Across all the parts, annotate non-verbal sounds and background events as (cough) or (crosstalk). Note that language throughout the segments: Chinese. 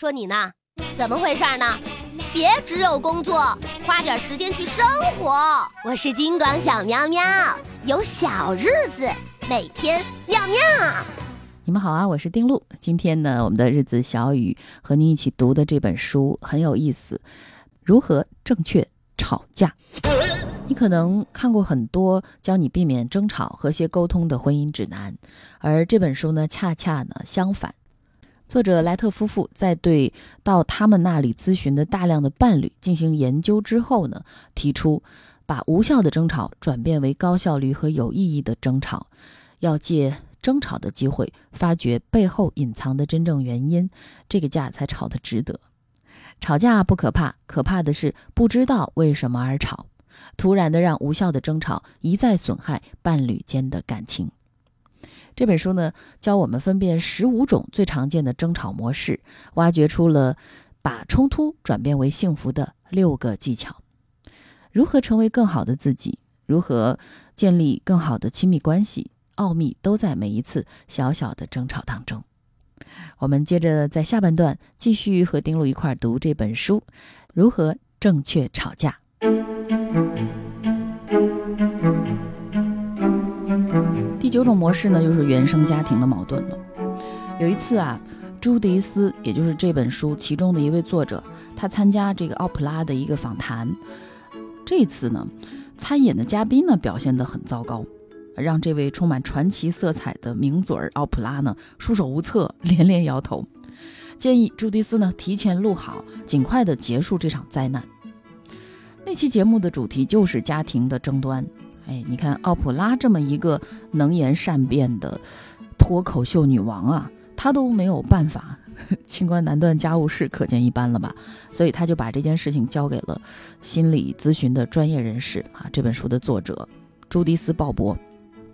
说你呢，怎么回事呢？别只有工作，花点时间去生活。我是金广小喵喵，有小日子，每天妙妙。你们好啊，我是丁露。今天呢，我们的日子小雨和您一起读的这本书很有意思，如何正确吵架。你可能看过很多教你避免争吵、和谐沟通的婚姻指南，而这本书呢，恰恰呢相反。作者莱特夫妇在对到他们那里咨询的大量的伴侣进行研究之后呢，提出把无效的争吵转变为高效率和有意义的争吵，要借争吵的机会发掘背后隐藏的真正原因，这个架才吵得值得。吵架不可怕，可怕的是不知道为什么而吵，突然的让无效的争吵一再损害伴侣间的感情。这本书呢，教我们分辨十五种最常见的争吵模式，挖掘出了把冲突转变为幸福的六个技巧。如何成为更好的自己？如何建立更好的亲密关系？奥秘都在每一次小小的争吵当中。我们接着在下半段继续和丁璐一块儿读这本书，如何正确吵架。九种模式呢，就是原生家庭的矛盾了。有一次啊，朱迪斯，也就是这本书其中的一位作者，他参加这个奥普拉的一个访谈。这次呢，参演的嘉宾呢表现得很糟糕，让这位充满传奇色彩的名嘴奥普拉呢束手无策，连连摇头，建议朱迪斯呢提前录好，尽快的结束这场灾难。那期节目的主题就是家庭的争端。哎，你看奥普拉这么一个能言善辩的脱口秀女王啊，她都没有办法 (laughs) 清官难断家务事，可见一斑了吧？所以她就把这件事情交给了心理咨询的专业人士啊。这本书的作者朱迪斯·鲍勃，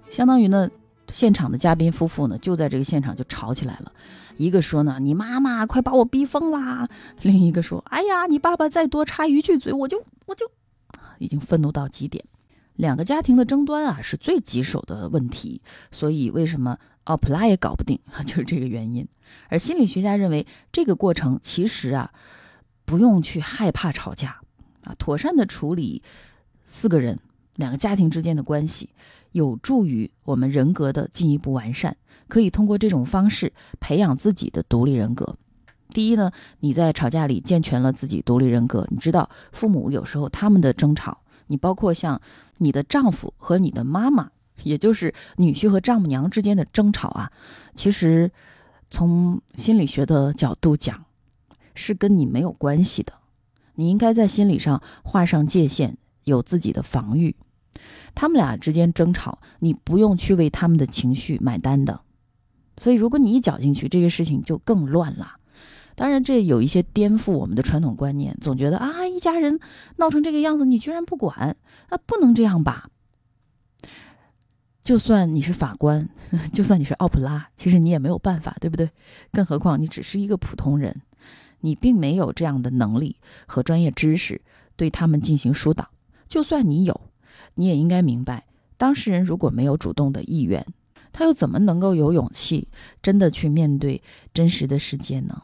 相当于呢，现场的嘉宾夫妇呢，就在这个现场就吵起来了。一个说呢，你妈妈快把我逼疯啦；另一个说，哎呀，你爸爸再多插一句嘴，我就我就已经愤怒到极点。两个家庭的争端啊，是最棘手的问题，所以为什么奥普拉也搞不定啊，(laughs) 就是这个原因。而心理学家认为，这个过程其实啊，不用去害怕吵架啊，妥善的处理四个人、两个家庭之间的关系，有助于我们人格的进一步完善。可以通过这种方式培养自己的独立人格。第一呢，你在吵架里健全了自己独立人格，你知道父母有时候他们的争吵。你包括像你的丈夫和你的妈妈，也就是女婿和丈母娘之间的争吵啊，其实从心理学的角度讲，是跟你没有关系的。你应该在心理上画上界限，有自己的防御。他们俩之间争吵，你不用去为他们的情绪买单的。所以，如果你一搅进去，这个事情就更乱了。当然，这有一些颠覆我们的传统观念，总觉得啊，一家人闹成这个样子，你居然不管，啊，不能这样吧？就算你是法官，(laughs) 就算你是奥普拉，其实你也没有办法，对不对？更何况你只是一个普通人，你并没有这样的能力和专业知识对他们进行疏导。就算你有，你也应该明白，当事人如果没有主动的意愿，他又怎么能够有勇气真的去面对真实的世界呢？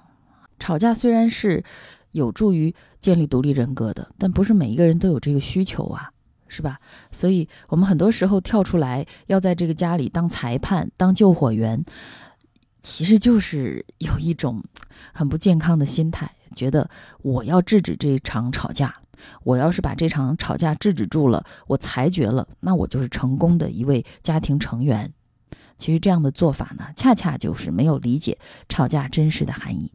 吵架虽然是有助于建立独立人格的，但不是每一个人都有这个需求啊，是吧？所以，我们很多时候跳出来要在这个家里当裁判、当救火员，其实就是有一种很不健康的心态，觉得我要制止这场吵架，我要是把这场吵架制止住了，我裁决了，那我就是成功的一位家庭成员。其实这样的做法呢，恰恰就是没有理解吵架真实的含义。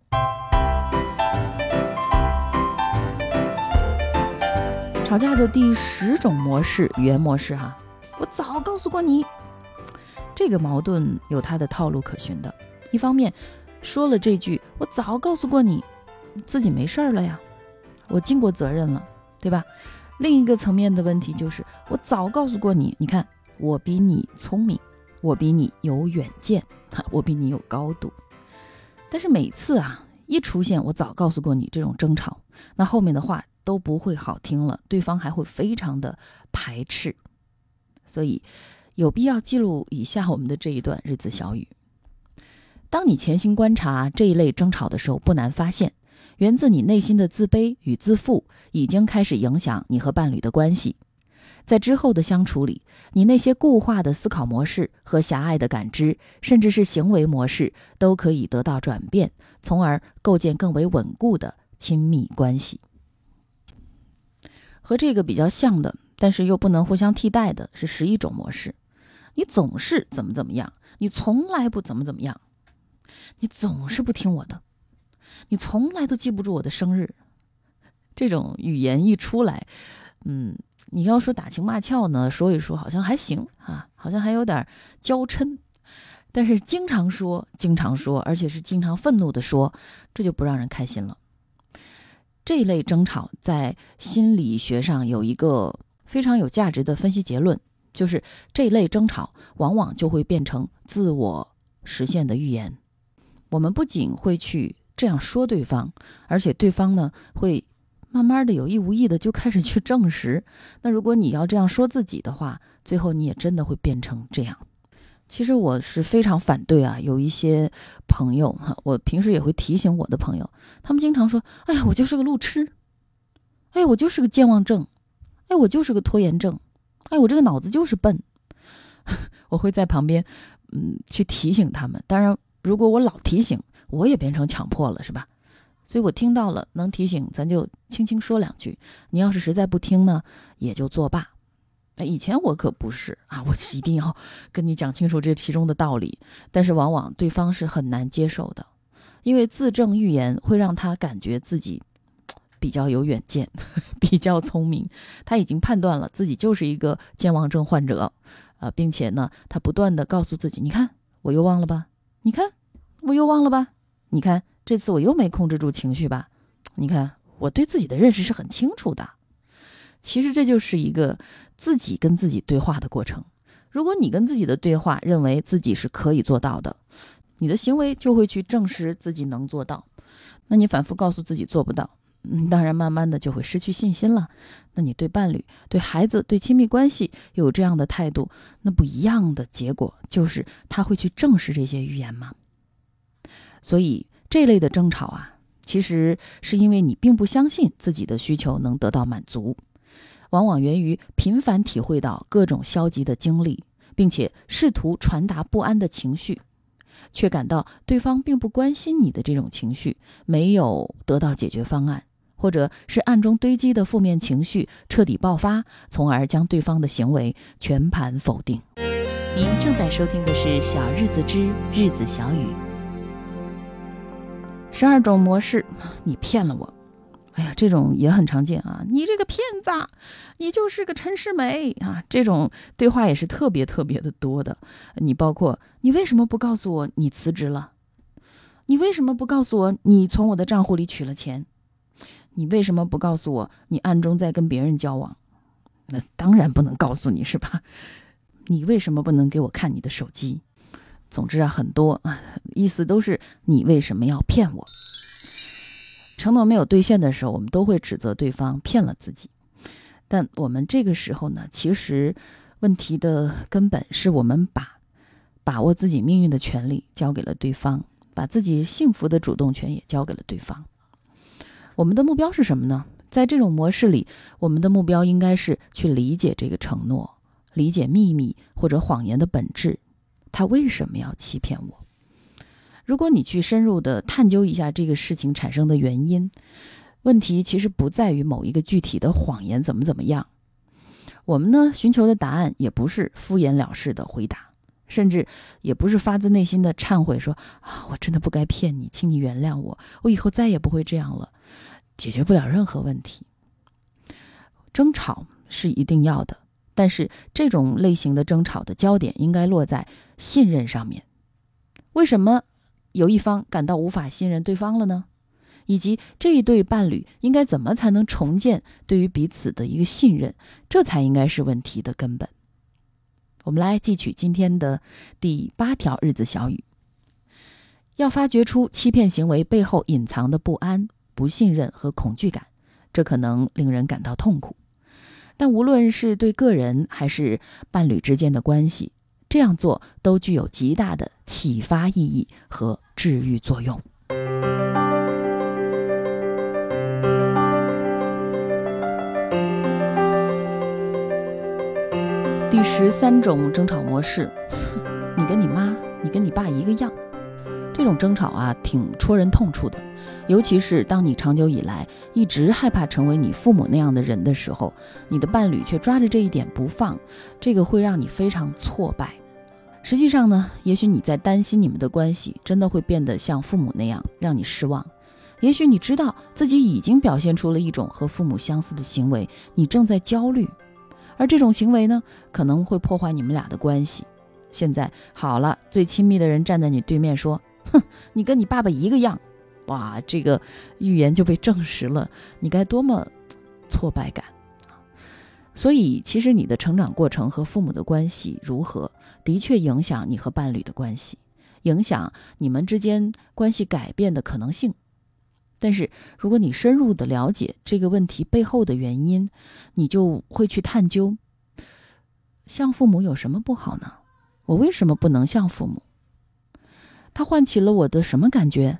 吵架的第十种模式，语言模式哈，我早告诉过你，这个矛盾有它的套路可循的。一方面说了这句“我早告诉过你”，自己没事儿了呀，我尽过责任了，对吧？另一个层面的问题就是，我早告诉过你，你看我比你聪明，我比你有远见，哈 (laughs) 我比你有高度。但是每次啊，一出现我早告诉过你这种争吵，那后面的话。都不会好听了，对方还会非常的排斥，所以有必要记录以下我们的这一段日子小语。当你潜心观察这一类争吵的时候，不难发现，源自你内心的自卑与自负已经开始影响你和伴侣的关系。在之后的相处里，你那些固化的思考模式和狭隘的感知，甚至是行为模式，都可以得到转变，从而构建更为稳固的亲密关系。和这个比较像的，但是又不能互相替代的是十一种模式。你总是怎么怎么样，你从来不怎么怎么样，你总是不听我的，你从来都记不住我的生日。这种语言一出来，嗯。你要说打情骂俏呢，说一说好像还行啊，好像还有点娇嗔，但是经常说，经常说，而且是经常愤怒的说，这就不让人开心了。这类争吵在心理学上有一个非常有价值的分析结论，就是这类争吵往往就会变成自我实现的预言。我们不仅会去这样说对方，而且对方呢会。慢慢的有意无意的就开始去证实。那如果你要这样说自己的话，最后你也真的会变成这样。其实我是非常反对啊，有一些朋友哈，我平时也会提醒我的朋友，他们经常说：“哎呀，我就是个路痴，哎，我就是个健忘症，哎，我就是个拖延症，哎，我这个脑子就是笨。(laughs) ”我会在旁边，嗯，去提醒他们。当然，如果我老提醒，我也变成强迫了，是吧？所以我听到了，能提醒咱就轻轻说两句。你要是实在不听呢，也就作罢。那以前我可不是啊，我一定要 (laughs) 跟你讲清楚这其中的道理。但是往往对方是很难接受的，因为自证预言会让他感觉自己 (tsk) 比较有远见，(laughs) 比较聪明。他已经判断了自己就是一个健忘症患者，啊，并且呢，他不断的告诉自己：你看我又忘了吧？你看我又忘了吧？你看。这次我又没控制住情绪吧？你看，我对自己的认识是很清楚的。其实这就是一个自己跟自己对话的过程。如果你跟自己的对话认为自己是可以做到的，你的行为就会去证实自己能做到。那你反复告诉自己做不到，嗯，当然慢慢的就会失去信心了。那你对伴侣、对孩子、对亲密关系有这样的态度，那不一样的结果就是他会去证实这些预言吗？所以。这类的争吵啊，其实是因为你并不相信自己的需求能得到满足，往往源于频繁体会到各种消极的经历，并且试图传达不安的情绪，却感到对方并不关心你的这种情绪，没有得到解决方案，或者是暗中堆积的负面情绪彻底爆发，从而将对方的行为全盘否定。您正在收听的是《小日子之日子小雨》。十二种模式，你骗了我，哎呀，这种也很常见啊！你这个骗子，你就是个陈世美啊！这种对话也是特别特别的多的。你包括你为什么不告诉我你辞职了？你为什么不告诉我你从我的账户里取了钱？你为什么不告诉我你暗中在跟别人交往？那当然不能告诉你是吧？你为什么不能给我看你的手机？总之啊，很多，意思都是你为什么要骗我？承诺没有兑现的时候，我们都会指责对方骗了自己。但我们这个时候呢，其实问题的根本是我们把把握自己命运的权利交给了对方，把自己幸福的主动权也交给了对方。我们的目标是什么呢？在这种模式里，我们的目标应该是去理解这个承诺，理解秘密或者谎言的本质。他为什么要欺骗我？如果你去深入的探究一下这个事情产生的原因，问题其实不在于某一个具体的谎言怎么怎么样。我们呢寻求的答案也不是敷衍了事的回答，甚至也不是发自内心的忏悔，说啊我真的不该骗你，请你原谅我，我以后再也不会这样了。解决不了任何问题。争吵是一定要的。但是这种类型的争吵的焦点应该落在信任上面。为什么有一方感到无法信任对方了呢？以及这一对伴侣应该怎么才能重建对于彼此的一个信任？这才应该是问题的根本。我们来记取今天的第八条日子小语：要发掘出欺骗行为背后隐藏的不安、不信任和恐惧感，这可能令人感到痛苦。但无论是对个人还是伴侣之间的关系，这样做都具有极大的启发意义和治愈作用。第十三种争吵模式，(laughs) 你跟你妈，你跟你爸一个样。这种争吵啊，挺戳人痛处的，尤其是当你长久以来一直害怕成为你父母那样的人的时候，你的伴侣却抓着这一点不放，这个会让你非常挫败。实际上呢，也许你在担心你们的关系真的会变得像父母那样让你失望，也许你知道自己已经表现出了一种和父母相似的行为，你正在焦虑。而这种行为呢，可能会破坏你们俩的关系。现在好了，最亲密的人站在你对面说：“哼，(laughs) 你跟你爸爸一个样。”哇，这个预言就被证实了，你该多么挫败感啊！所以，其实你的成长过程和父母的关系如何，的确影响你和伴侣的关系，影响你们之间关系改变的可能性。但是，如果你深入的了解这个问题背后的原因，你就会去探究：像父母有什么不好呢？我为什么不能像父母？他唤起了我的什么感觉？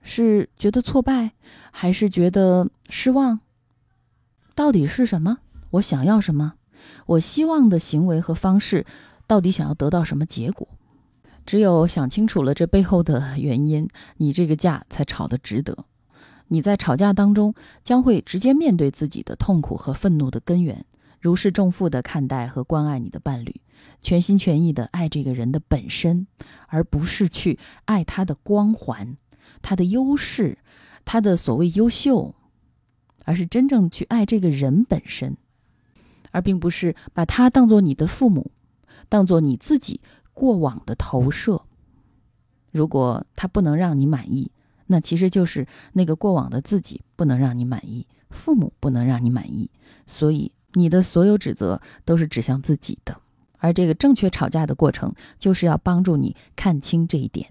是觉得挫败，还是觉得失望？到底是什么？我想要什么？我希望的行为和方式，到底想要得到什么结果？只有想清楚了这背后的原因，你这个架才吵得值得。你在吵架当中将会直接面对自己的痛苦和愤怒的根源，如释重负地看待和关爱你的伴侣，全心全意地爱这个人的本身，而不是去爱他的光环、他的优势、他的所谓优秀，而是真正去爱这个人本身，而并不是把他当做你的父母，当做你自己过往的投射。如果他不能让你满意，那其实就是那个过往的自己不能让你满意，父母不能让你满意，所以你的所有指责都是指向自己的。而这个正确吵架的过程，就是要帮助你看清这一点。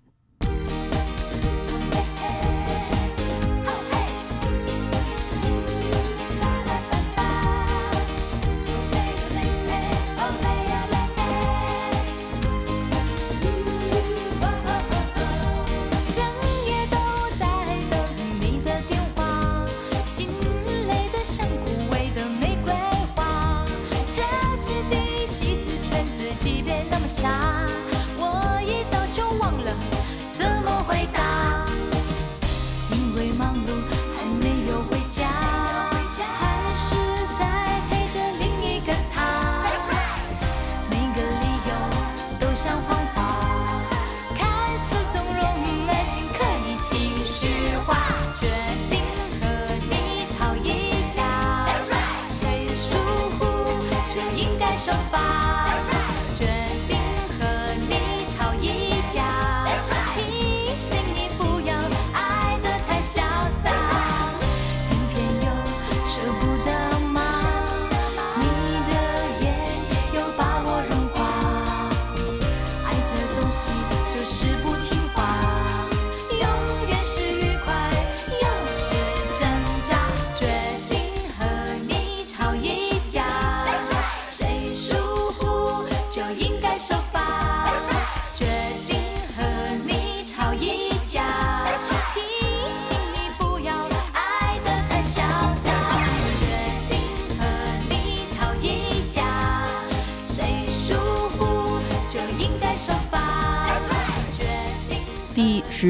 是第几次劝自己别那么傻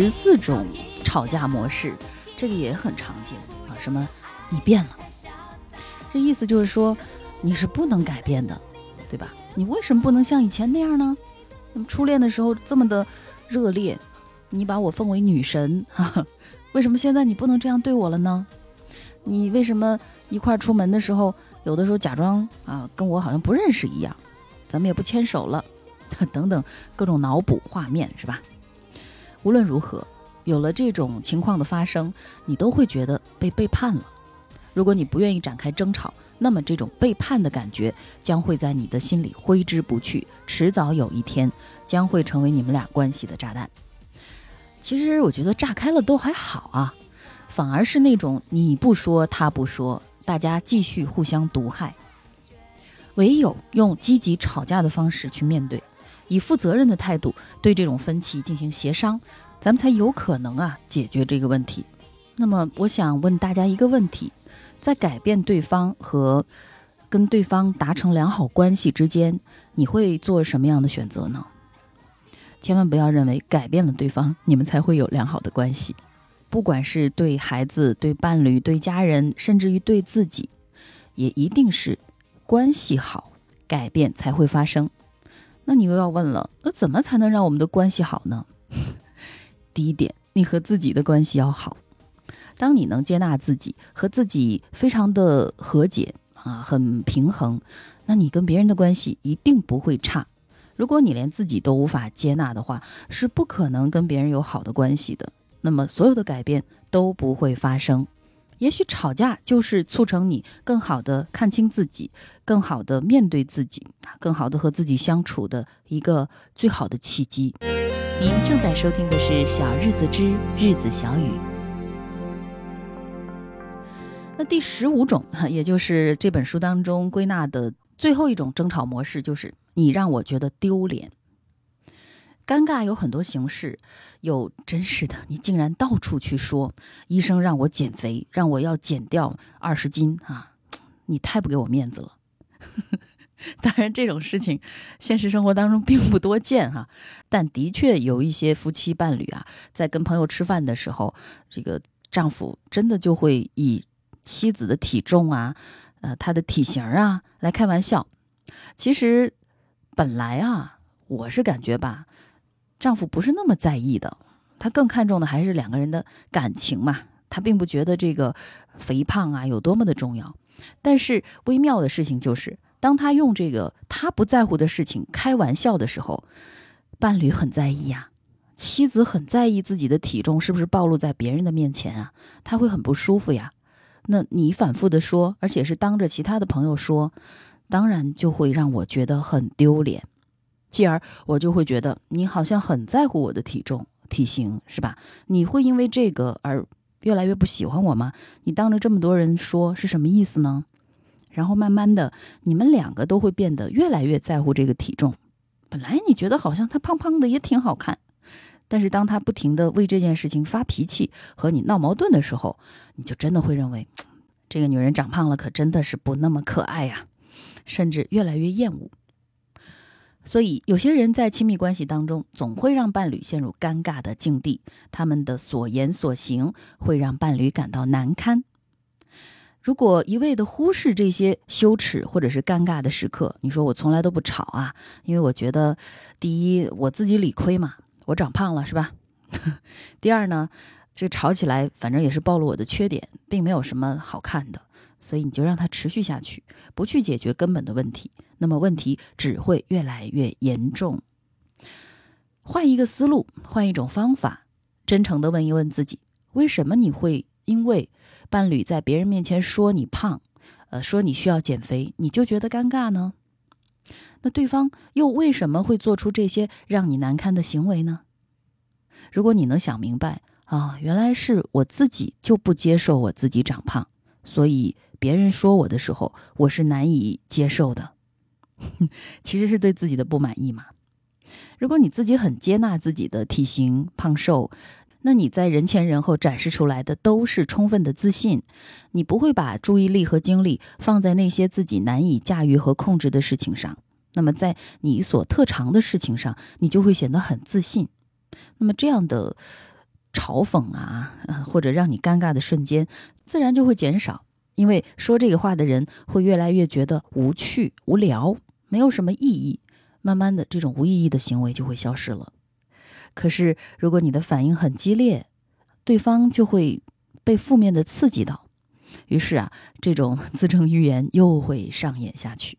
十四种吵架模式，这个也很常见啊。什么？你变了？这意思就是说你是不能改变的，对吧？你为什么不能像以前那样呢？初恋的时候这么的热烈，你把我奉为女神啊，(laughs) 为什么现在你不能这样对我了呢？你为什么一块出门的时候，有的时候假装啊跟我好像不认识一样，咱们也不牵手了，(laughs) 等等各种脑补画面是吧？无论如何，有了这种情况的发生，你都会觉得被背叛了。如果你不愿意展开争吵，那么这种背叛的感觉将会在你的心里挥之不去，迟早有一天将会成为你们俩关系的炸弹。其实我觉得炸开了都还好啊，反而是那种你不说他不说，大家继续互相毒害。唯有用积极吵架的方式去面对。以负责任的态度对这种分歧进行协商，咱们才有可能啊解决这个问题。那么，我想问大家一个问题：在改变对方和跟对方达成良好关系之间，你会做什么样的选择呢？千万不要认为改变了对方，你们才会有良好的关系。不管是对孩子、对伴侣、对家人，甚至于对自己，也一定是关系好，改变才会发生。那你又要问了，那怎么才能让我们的关系好呢？(laughs) 第一点，你和自己的关系要好。当你能接纳自己，和自己非常的和解啊，很平衡，那你跟别人的关系一定不会差。如果你连自己都无法接纳的话，是不可能跟别人有好的关系的。那么所有的改变都不会发生。也许吵架就是促成你更好的看清自己，更好的面对自己，更好的和自己相处的一个最好的契机。您正在收听的是《小日子之日子小雨》。那第十五种，也就是这本书当中归纳的最后一种争吵模式，就是。你让我觉得丢脸、尴尬，有很多形式。有真是的，你竟然到处去说，医生让我减肥，让我要减掉二十斤啊！你太不给我面子了。(laughs) 当然，这种事情现实生活当中并不多见哈，但的确有一些夫妻伴侣啊，在跟朋友吃饭的时候，这个丈夫真的就会以妻子的体重啊、呃，他的体型啊来开玩笑。其实。本来啊，我是感觉吧，丈夫不是那么在意的，他更看重的还是两个人的感情嘛。他并不觉得这个肥胖啊有多么的重要。但是微妙的事情就是，当他用这个他不在乎的事情开玩笑的时候，伴侣很在意呀，妻子很在意自己的体重是不是暴露在别人的面前啊，他会很不舒服呀。那你反复的说，而且是当着其他的朋友说。当然就会让我觉得很丢脸，继而我就会觉得你好像很在乎我的体重、体型，是吧？你会因为这个而越来越不喜欢我吗？你当着这么多人说是什么意思呢？然后慢慢的，你们两个都会变得越来越在乎这个体重。本来你觉得好像他胖胖的也挺好看，但是当他不停的为这件事情发脾气和你闹矛盾的时候，你就真的会认为这个女人长胖了可真的是不那么可爱呀。甚至越来越厌恶，所以有些人在亲密关系当中总会让伴侣陷入尴尬的境地，他们的所言所行会让伴侣感到难堪。如果一味的忽视这些羞耻或者是尴尬的时刻，你说我从来都不吵啊，因为我觉得，第一我自己理亏嘛，我长胖了是吧？(laughs) 第二呢，这吵起来反正也是暴露我的缺点，并没有什么好看的。所以你就让它持续下去，不去解决根本的问题，那么问题只会越来越严重。换一个思路，换一种方法，真诚的问一问自己：为什么你会因为伴侣在别人面前说你胖，呃，说你需要减肥，你就觉得尴尬呢？那对方又为什么会做出这些让你难堪的行为呢？如果你能想明白啊，原来是我自己就不接受我自己长胖，所以。别人说我的时候，我是难以接受的，(laughs) 其实是对自己的不满意嘛。如果你自己很接纳自己的体型胖瘦，那你在人前人后展示出来的都是充分的自信，你不会把注意力和精力放在那些自己难以驾驭和控制的事情上。那么在你所特长的事情上，你就会显得很自信。那么这样的嘲讽啊，或者让你尴尬的瞬间，自然就会减少。因为说这个话的人会越来越觉得无趣、无聊，没有什么意义。慢慢的，这种无意义的行为就会消失了。可是，如果你的反应很激烈，对方就会被负面的刺激到，于是啊，这种自证预言又会上演下去。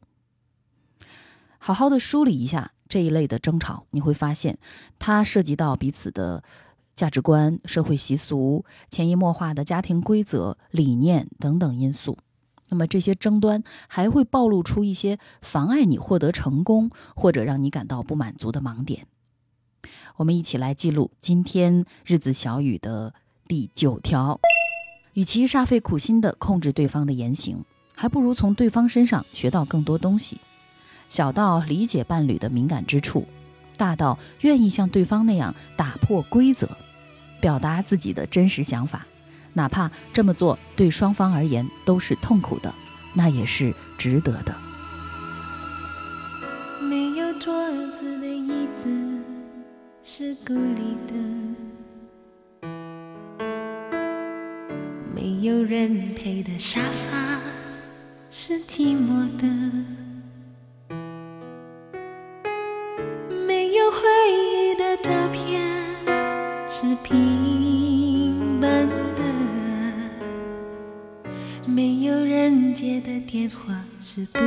好好的梳理一下这一类的争吵，你会发现，它涉及到彼此的。价值观、社会习俗、潜移默化的家庭规则、理念等等因素，那么这些争端还会暴露出一些妨碍你获得成功或者让你感到不满足的盲点。我们一起来记录今天日子小雨的第九条：与其煞费苦心的控制对方的言行，还不如从对方身上学到更多东西。小到理解伴侣的敏感之处。大到愿意像对方那样打破规则，表达自己的真实想法，哪怕这么做对双方而言都是痛苦的，那也是值得的。没有桌子的椅子是孤立的，没有人陪的沙发是寂寞的。是平板的，没有人接的电话是不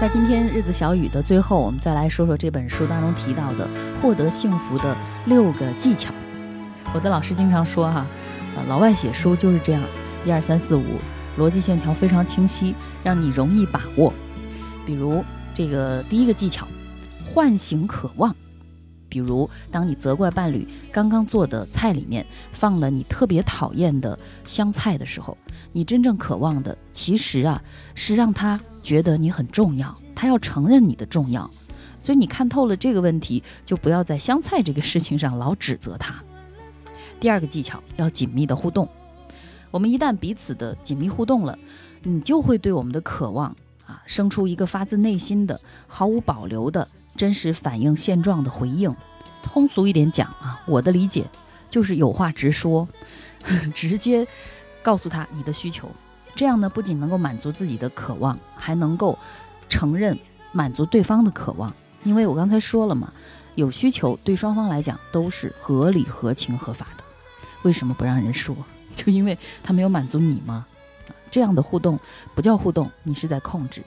在今天日子小雨的最后，我们再来说说这本书当中提到的获得幸福的六个技巧。我的老师经常说哈，呃，老外写书就是这样，一二三四五，逻辑线条非常清晰，让你容易把握。比如这个第一个技巧，唤醒渴望。比如当你责怪伴侣刚刚做的菜里面放了你特别讨厌的香菜的时候，你真正渴望的其实啊是让他。觉得你很重要，他要承认你的重要，所以你看透了这个问题，就不要在香菜这个事情上老指责他。第二个技巧要紧密的互动，我们一旦彼此的紧密互动了，你就会对我们的渴望啊生出一个发自内心的、毫无保留的真实反映现状的回应。通俗一点讲啊，我的理解就是有话直说，(laughs) 直接告诉他你的需求。这样呢，不仅能够满足自己的渴望，还能够承认满足对方的渴望。因为我刚才说了嘛，有需求对双方来讲都是合理、合情、合法的。为什么不让人说？(laughs) 就因为他没有满足你吗？这样的互动不叫互动，你是在控制。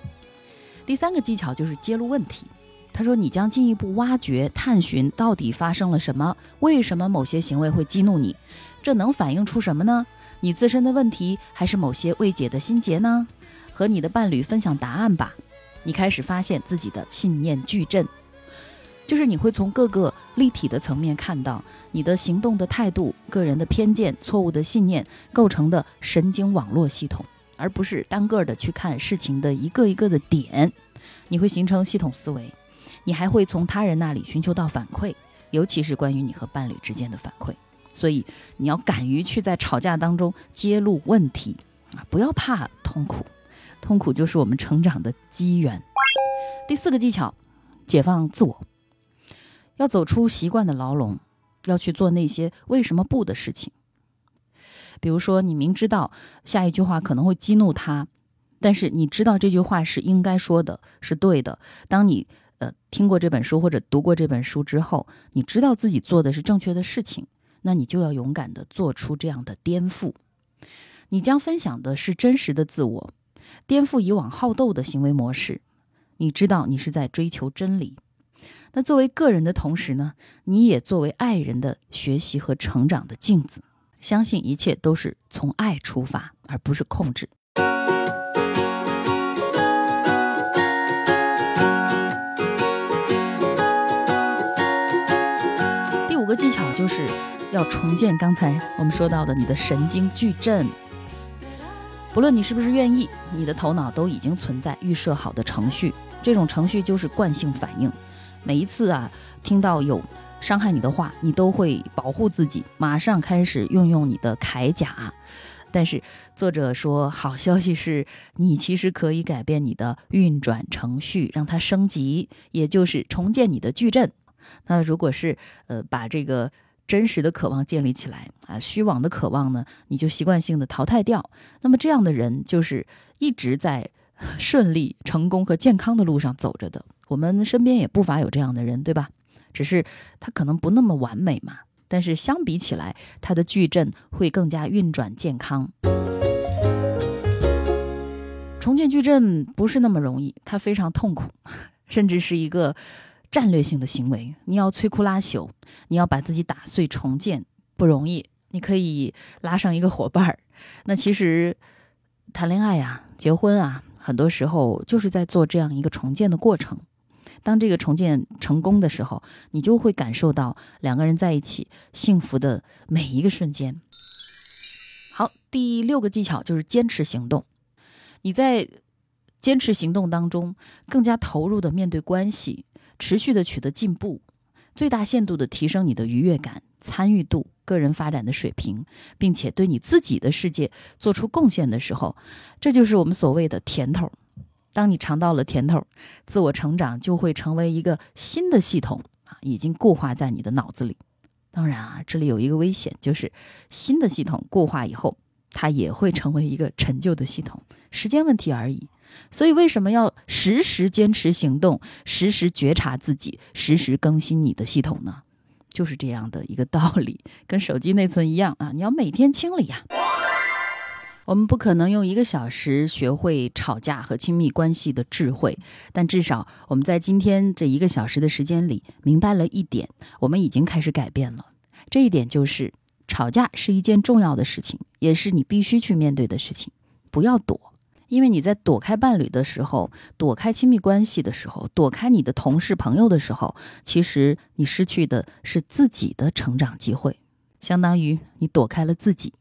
第三个技巧就是揭露问题。他说，你将进一步挖掘、探寻到底发生了什么，为什么某些行为会激怒你，这能反映出什么呢？你自身的问题，还是某些未解的心结呢？和你的伴侣分享答案吧。你开始发现自己的信念矩阵，就是你会从各个立体的层面看到你的行动的态度、个人的偏见、错误的信念构成的神经网络系统，而不是单个的去看事情的一个一个的点。你会形成系统思维，你还会从他人那里寻求到反馈，尤其是关于你和伴侣之间的反馈。所以你要敢于去在吵架当中揭露问题啊，不要怕痛苦，痛苦就是我们成长的机缘。第四个技巧，解放自我，要走出习惯的牢笼，要去做那些为什么不的事情。比如说，你明知道下一句话可能会激怒他，但是你知道这句话是应该说的，是对的。当你呃听过这本书或者读过这本书之后，你知道自己做的是正确的事情。那你就要勇敢地做出这样的颠覆，你将分享的是真实的自我，颠覆以往好斗的行为模式。你知道你是在追求真理。那作为个人的同时呢，你也作为爱人的学习和成长的镜子。相信一切都是从爱出发，而不是控制。第五个技巧就是。要重建刚才我们说到的你的神经矩阵，不论你是不是愿意，你的头脑都已经存在预设好的程序。这种程序就是惯性反应。每一次啊，听到有伤害你的话，你都会保护自己，马上开始运用你的铠甲。但是作者说，好消息是你其实可以改变你的运转程序，让它升级，也就是重建你的矩阵。那如果是呃把这个真实的渴望建立起来啊，虚妄的渴望呢，你就习惯性的淘汰掉。那么这样的人就是一直在顺利、成功和健康的路上走着的。我们身边也不乏有这样的人，对吧？只是他可能不那么完美嘛。但是相比起来，他的矩阵会更加运转健康。重建矩阵不是那么容易，它非常痛苦，甚至是一个战略性的行为。你要摧枯拉朽，你要把自己打碎重建，不容易。你可以拉上一个伙伴儿。那其实谈恋爱呀、结婚啊，很多时候就是在做这样一个重建的过程。当这个重建成功的时候，你就会感受到两个人在一起幸福的每一个瞬间。好，第六个技巧就是坚持行动。你在坚持行动当中，更加投入的面对关系，持续的取得进步，最大限度地提升你的愉悦感、参与度、个人发展的水平，并且对你自己的世界做出贡献的时候，这就是我们所谓的甜头。当你尝到了甜头，自我成长就会成为一个新的系统啊，已经固化在你的脑子里。当然啊，这里有一个危险，就是新的系统固化以后，它也会成为一个陈旧的系统，时间问题而已。所以，为什么要时时坚持行动，时时觉察自己，时时更新你的系统呢？就是这样的一个道理，跟手机内存一样啊，你要每天清理呀。我们不可能用一个小时学会吵架和亲密关系的智慧，但至少我们在今天这一个小时的时间里明白了一点，我们已经开始改变了。这一点就是，吵架是一件重要的事情，也是你必须去面对的事情。不要躲，因为你在躲开伴侣的时候，躲开亲密关系的时候，躲开你的同事朋友的时候，其实你失去的是自己的成长机会，相当于你躲开了自己。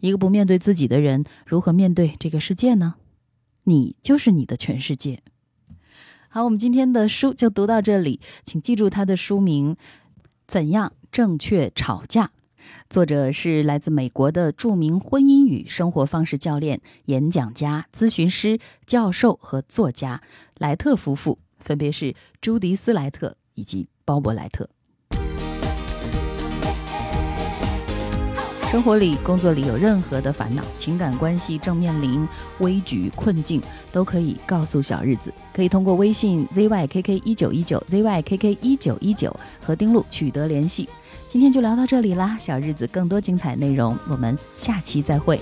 一个不面对自己的人，如何面对这个世界呢？你就是你的全世界。好，我们今天的书就读到这里，请记住它的书名《怎样正确吵架》，作者是来自美国的著名婚姻与生活方式教练、演讲家、咨询师、教授和作家莱特夫妇，分别是朱迪斯·莱特以及鲍勃·莱特。生活里、工作里有任何的烦恼、情感关系正面临危局困境，都可以告诉小日子。可以通过微信 zykk 一九一九 zykk 一九一九和丁路取得联系。今天就聊到这里啦，小日子更多精彩内容，我们下期再会。